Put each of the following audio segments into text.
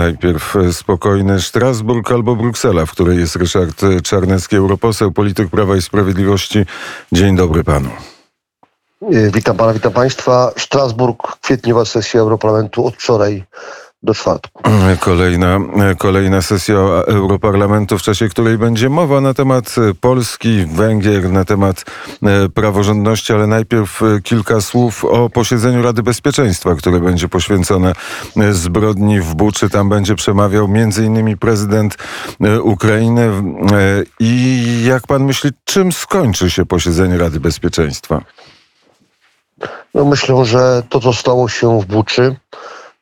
Najpierw spokojny Strasburg albo Bruksela, w której jest Ryszard Czarnecki, europoseł, polityk Prawa i Sprawiedliwości. Dzień dobry panu. Witam pana, witam państwa. Strasburg, kwietniowa sesja Europarlamentu od wczoraj do czwartku. Kolejna, kolejna sesja Europarlamentu, w czasie której będzie mowa na temat Polski, Węgier, na temat e, praworządności, ale najpierw e, kilka słów o posiedzeniu Rady Bezpieczeństwa, które będzie poświęcone e, zbrodni w Buczy. Tam będzie przemawiał innymi prezydent Ukrainy. I jak pan myśli, czym skończy się posiedzenie Rady Bezpieczeństwa? No myślę, że to, co stało się w Buczy,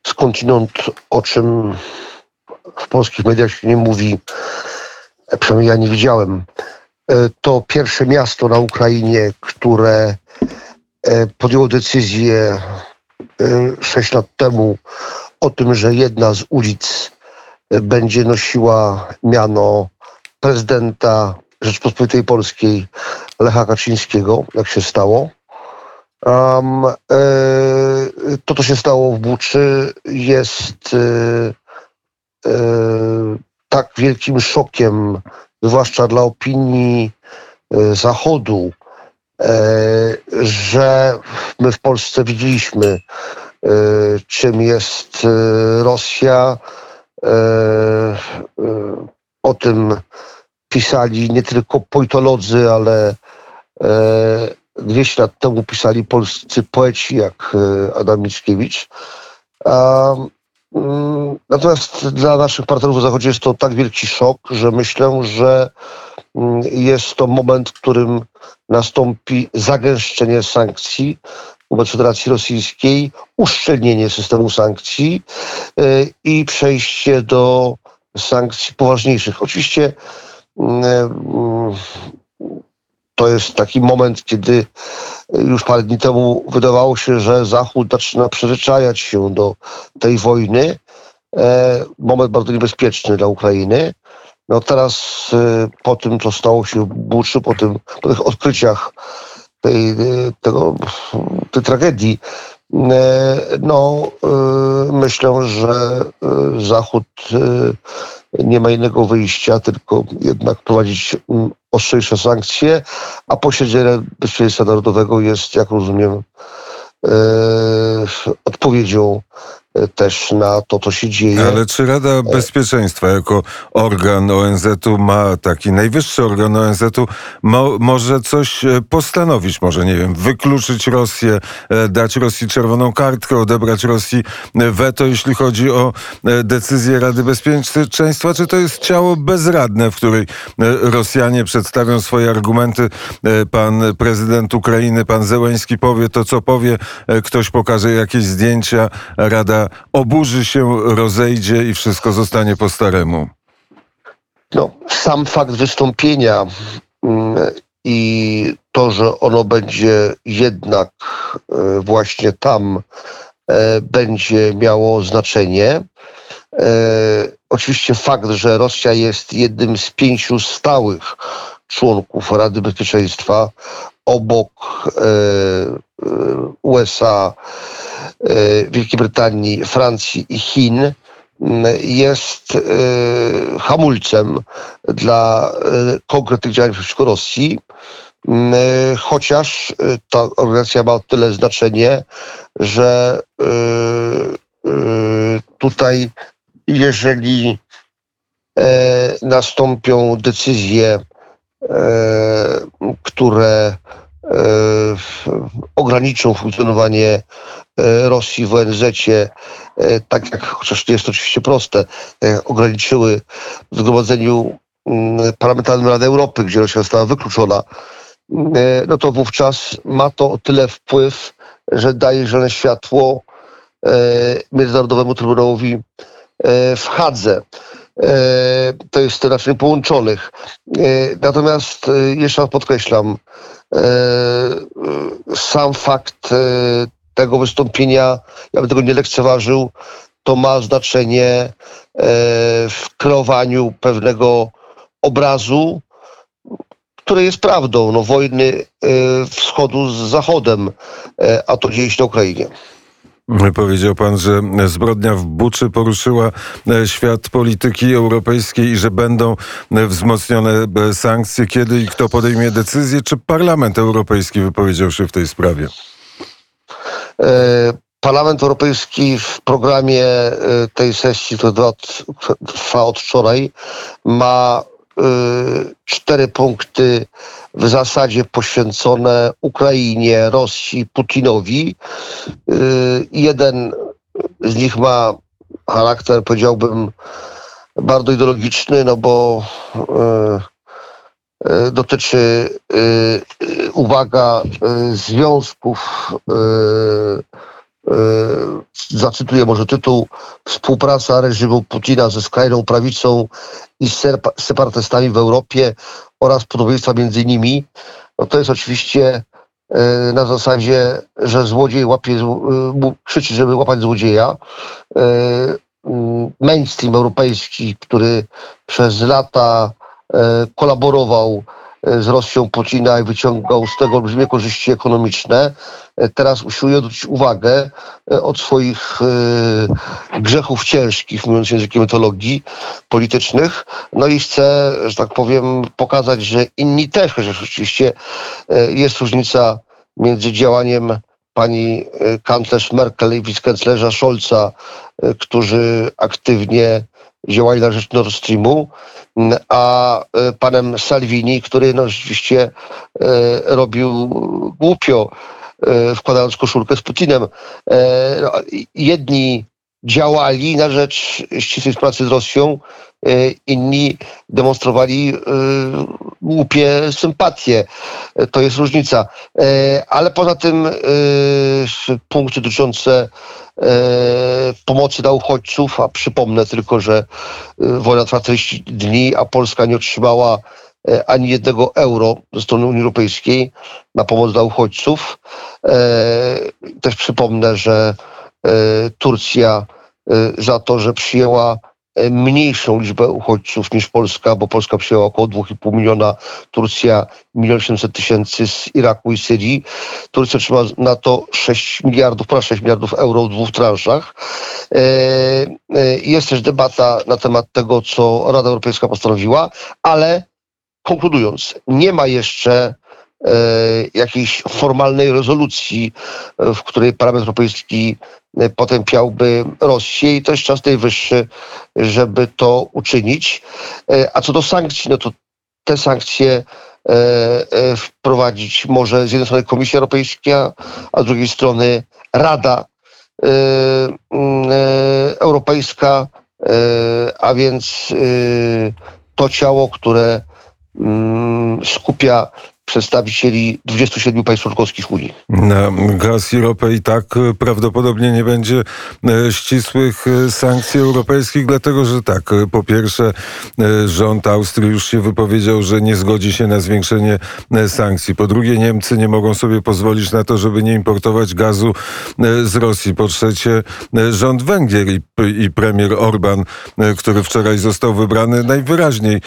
skądinąd, o czym w polskich mediach się nie mówi, przynajmniej ja nie widziałem, e, to pierwsze miasto na Ukrainie, które e, podjęło decyzję e, sześć lat temu o tym, że jedna z ulic będzie nosiła miano prezydenta Rzeczpospolitej Polskiej Lecha Kaczyńskiego, jak się stało. Um, to, co się stało w Buczy, jest e, e, tak wielkim szokiem, zwłaszcza dla opinii Zachodu, że my w Polsce widzieliśmy, czym jest Rosja. O tym pisali nie tylko politolodzy, ale 200 lat temu pisali polscy poeci jak e, Adam Mickiewicz. Mm, natomiast dla naszych partnerów w Zachodzie jest to tak wielki szok, że myślę, że mm, jest to moment, w którym nastąpi zagęszczenie sankcji wobec Federacji Rosyjskiej, uszczelnienie systemu sankcji e, i przejście do sankcji poważniejszych. Oczywiście mm, to jest taki moment, kiedy już parę dni temu wydawało się, że Zachód zaczyna przyzwyczajać się do tej wojny. E, moment bardzo niebezpieczny dla Ukrainy. No teraz e, po tym, co stało się w Buczy, po, tym, po tych odkryciach tej, tego, tej tragedii, e, no myślę, że Zachód nie ma innego wyjścia, tylko jednak prowadzić ostrzejsze sankcje, a posiedzenie Bezpieczeństwa Narodowego jest, jak rozumiem, e, odpowiedzią też na to, co się dzieje. Ale czy Rada Bezpieczeństwa jako organ ONZ-u ma taki najwyższy organ ONZ-u mo, może coś e, postanowić, może nie wiem, wykluczyć Rosję, e, dać Rosji czerwoną kartkę, odebrać Rosji e, weto, jeśli chodzi o decyzję Rady Bezpieczeństwa, czy to jest ciało bezradne, w której Rosjanie przedstawią swoje argumenty, pan prezydent Ukrainy, pan Zełęński powie to, co powie, ktoś pokaże jakieś zdjęcia, Rada oburzy się, rozejdzie i wszystko zostanie po staremu? No, sam fakt wystąpienia mm, i to, że ono będzie jednak e, właśnie tam e, będzie miało znaczenie. E, oczywiście fakt, że Rosja jest jednym z pięciu stałych członków Rady Bezpieczeństwa obok USA, E, Wielkiej Brytanii, Francji i Chin jest e, hamulcem dla e, konkretnych działań przeciwko Rosji, chociaż ta organizacja ma tyle znaczenie, że tutaj jeżeli nastąpią decyzje, które ograniczą funkcjonowanie E, Rosji w ONZ, e, tak jak, chociaż nie jest to oczywiście proste, e, ograniczyły w Zgromadzeniu mm, Parlamentarnym Rady Europy, gdzie Rosja została wykluczona, no to wówczas ma to tyle wpływ, że daje zielone światło Międzynarodowemu Trybunałowi w Hadze. To jest raczej połączonych. Natomiast jeszcze raz podkreślam, sam fakt tego wystąpienia, ja bym tego nie lekceważył, to ma znaczenie e, w kreowaniu pewnego obrazu, który jest prawdą, no, wojny e, wschodu z zachodem, e, a to dzieje się na Ukrainie. Powiedział pan, że zbrodnia w Buczy poruszyła e, świat polityki europejskiej i że będą e, wzmocnione e, sankcje. Kiedy i kto podejmie decyzję? Czy Parlament Europejski wypowiedział się w tej sprawie? Parlament Europejski w programie tej sesji, która trwa od wczoraj, ma cztery punkty w zasadzie poświęcone Ukrainie, Rosji, Putinowi. Jeden z nich ma charakter, powiedziałbym, bardzo ideologiczny, no bo dotyczy, uwaga, związków zacytuję może tytuł Współpraca reżimu Putina ze skrajną prawicą i separatystami w Europie oraz podobieństwa między nimi. No to jest oczywiście e, na zasadzie, że złodziej łapie, e, krzyczy, żeby łapać złodzieja. E, mainstream europejski, który przez lata kolaborował z Rosją Putina i wyciągał z tego olbrzymie korzyści ekonomiczne, teraz usiłuje odwrócić uwagę e, od swoich e, grzechów ciężkich, mówiąc językiem mitologii politycznych, no i chce, że tak powiem, pokazać, że inni też, chociaż oczywiście e, jest różnica między działaniem pani kanclerz Merkel i wicekanclerza Scholza, którzy aktywnie działali na rzecz Nord Streamu, a panem Salvini, który no rzeczywiście robił głupio E, wkładając koszulkę z Putinem. E, no, jedni działali na rzecz ścisłej współpracy z Rosją, e, inni demonstrowali głupie sympatie. To jest różnica. Ale poza tym punkty dotyczące pomocy dla uchodźców, a przypomnę tylko, że wojna trwa 40 dni, a Polska nie otrzymała ani jednego euro ze strony Unii Europejskiej na pomoc dla uchodźców. Też przypomnę, że Turcja za to, że przyjęła mniejszą liczbę uchodźców niż Polska, bo Polska przyjęła około 2,5 miliona, Turcja 1 800 tysięcy z Iraku i Syrii. Turcja otrzymała na to 6 miliardów, ponad 6 miliardów euro w dwóch transzach. Jest też debata na temat tego, co Rada Europejska postanowiła, ale konkludując, nie ma jeszcze e, jakiejś formalnej rezolucji, e, w której Parlament Europejski e, potępiałby Rosję i to jest czas najwyższy, żeby to uczynić. A co do sankcji, no to te sankcje wprowadzić może z jednej strony Komisja Europejska, a z drugiej strony Rada Europejska, a więc to ciało, które Mm, skupia przedstawicieli 27 państw członkowskich Unii. Na gaz i ropę i tak e, prawdopodobnie nie będzie e, ścisłych e, sankcji europejskich, dlatego że tak, po pierwsze rząd Austrii już się wypowiedział, że nie zgodzi się na zwiększenie sankcji. Po drugie Niemcy nie mogą sobie pozwolić na to, żeby nie importować gazu z Rosji. Po trzecie rząd Węgier i, i premier Orban, który wczoraj został wybrany, najwyraźniej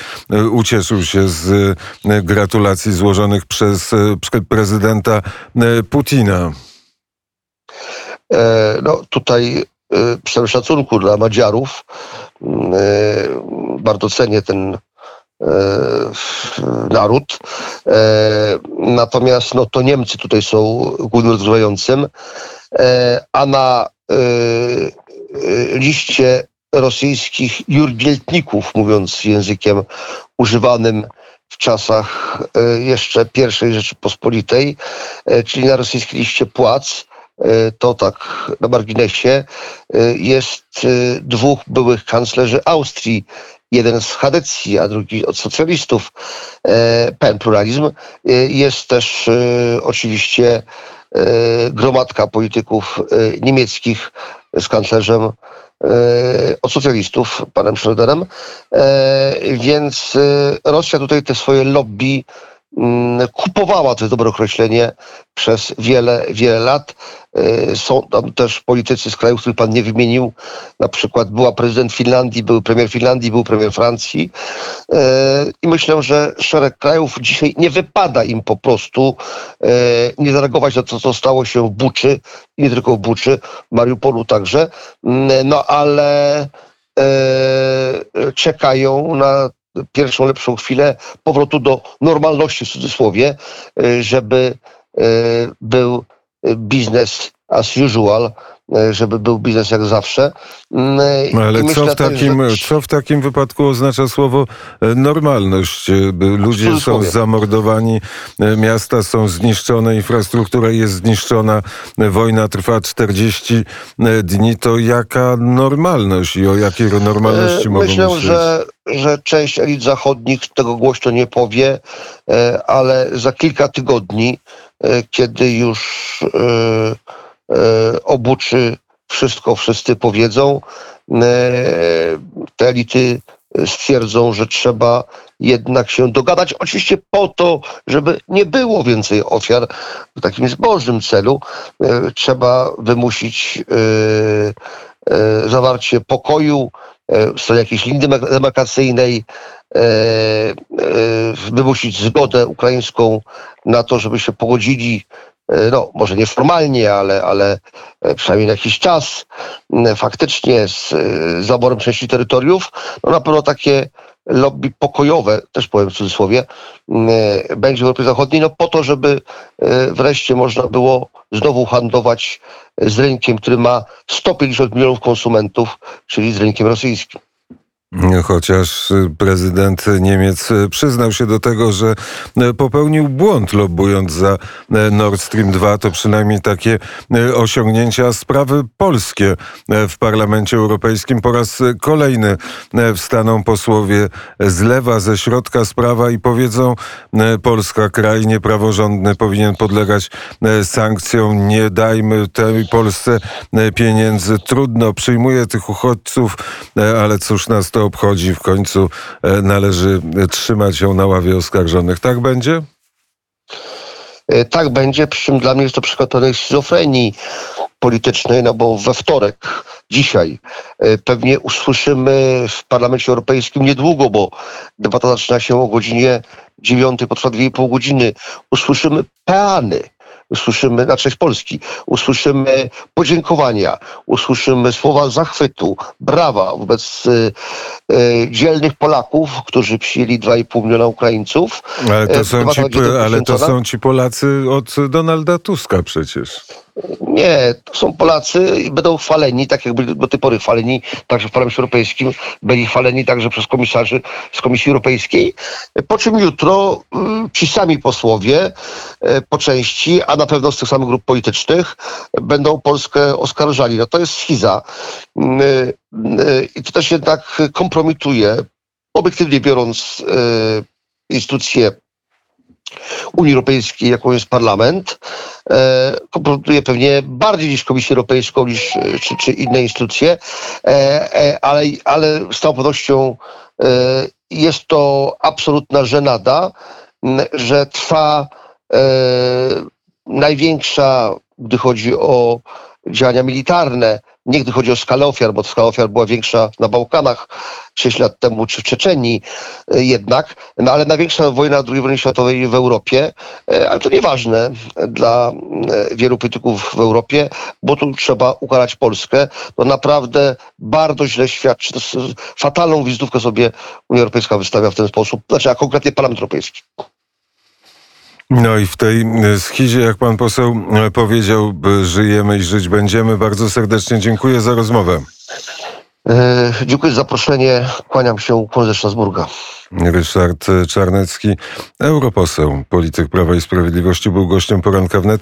ucieszył się z gratulacji złożonych przez, e, prezydenta e, Putina? E, no tutaj przy tym szacunku dla Madziarów bardzo cenię ten naród. Natomiast no, to Niemcy tutaj są głównym rozgrywającym, a na liście rosyjskich jurgieltników, mówiąc językiem używanym w czasach e, jeszcze pierwszej Rzeczypospolitej, e, czyli na rosyjskiej liście płac, e, to tak na marginesie, jest dwóch byłych kanclerzy Austrii, jeden z Hadecji, a drugi od socjalistów, pełen pluralizm. Jest też oczywiście gromadka polityków niemieckich z kanclerzem od socjalistów, panem Schröderem, e, więc e, Rosja tutaj te swoje lobby kupowała, to jest dobre określenie, przez wiele, wiele lat. Y, Są tam też politycy z krajów, których pan nie wymienił. Na przykład była prezydent Finlandii, był premier Finlandii, był premier Francji. Y, I myślę, że szereg krajów dzisiaj nie wypada im po prostu y, nie zareagować na to, co stało się w Buczy, nie tylko w Buczy, w Mariupolu także. Mm, No ale e, czekają na pierwszą lepszą chwilę powrotu do normalności w cudzysłowie, e, żeby e, był biznes as usual, żeby był biznes jak zawsze. Mm, ale i co myślę w, też, takim, że- co w takim wypadku oznacza słowo e, normalność? E, Ludzie są zamordowani, e, miasta są zniszczone, infrastruktura jest zniszczona, e, wojna trwa 40 dni. To jaka normalność i o jakiej normalności E, mogą Myślę, myśleć? że, że część elit zachodnich tego głośno nie powie, e, ale za kilka tygodni, e, kiedy już e, e, obuczy wszystko, wszyscy powiedzą, e, te elity stwierdzą, że trzeba jednak się dogadać. Oczywiście po to, żeby nie było więcej ofiar w takim zbożnym celu, e, trzeba wymusić e, e, zawarcie pokoju, e, w stronie jakiejś linii demark- demarkacyjnej, e, e, wymusić zgodę ukraińską na to, żeby się pogodzili, e, no może nie formalnie, ale, ale e, przynajmniej na jakiś czas, faktycznie z e, zaborem części terytoriów. No na pewno takie lobby pokojowe, też powiem w cudzysłowie, e, będzie w Europie Zachodniej, no po to, żeby e, wreszcie można było znowu handlować z rynkiem, który ma 150 milionów konsumentów, czyli z rynkiem rosyjskim. Chociaż prezydent Niemiec przyznał się do tego, że popełnił błąd lobbując za Nord Stream 2, to przynajmniej takie osiągnięcia sprawy polskie w Parlamencie Europejskim. Po raz kolejny wstaną posłowie z lewa, ze środka sprawa i powiedzą Polska, kraj niepraworządny, powinien podlegać sankcjom. Nie dajmy tej Polsce pieniędzy. Trudno, przyjmuje tych uchodźców, ale cóż nas to obchodzi. W końcu e, należy trzymać ją na ławie oskarżonych. Tak będzie? E, Tak będzie, przy czym dla mnie jest to pewnej schizofrenii politycznej, no bo we wtorek, dzisiaj, e, pewnie usłyszymy w Parlamencie Europejskim niedługo, bo debata zaczyna się o godzinie 9, potrwa 2,5 godziny, usłyszymy peany. Usłyszymy na cześć Polski, usłyszymy podziękowania, usłyszymy słowa zachwytu, brawa wobec e, e, dzielnych Polaków, którzy przyjęli 2,5 miliona Ukraińców. Ale to, E, są ci, ale to są ci Polacy od Donalda Tuska przecież. Nie, to są Polacy i będą chwaleni, tak jak byli do tej pory chwaleni także w Parlamencie Europejskim, byli chwaleni także przez komisarzy z Komisji Europejskiej, po czym jutro mm, ci sami posłowie e, po części, a na pewno z tych samych grup politycznych, będą Polskę oskarżali. No to jest schiza. Mm, e, I to też jednak kompromituje, obiektywnie biorąc, e, instytucje Unii Europejskiej, jaką jest parlament, e, pewnie bardziej niż Komisję Europejską, niż, e, czy, czy inne instytucje, e, e, ale, ale z całą pewnością e, jest to absolutna żenada, że trwa e, największa, gdy chodzi o działania militarne, nie gdy chodzi o skalę ofiar, bo skala ofiar była większa na Bałkanach 6 lat temu, czy w Czeczenii e, jednak, no ale największa wojna II wojny światowej w Europie, e, ale to nieważne dla e, wielu polityków w Europie, bo tu trzeba ukarać Polskę. To naprawdę bardzo źle świadczy, fatalną wizytówkę sobie Unia Europejska wystawia w ten sposób, znaczy a konkretnie Parlament Europejski. No i w tej e, schizie, jak pan poseł e, powiedział, b- żyjemy i żyć będziemy. Bardzo serdecznie dziękuję za rozmowę. E, Dziękuję za zaproszenie, kłaniam się, ze Strasburga. Ryszard Czarnecki, europoseł, polityk Prawa i Sprawiedliwości, był gościem poranka wnet.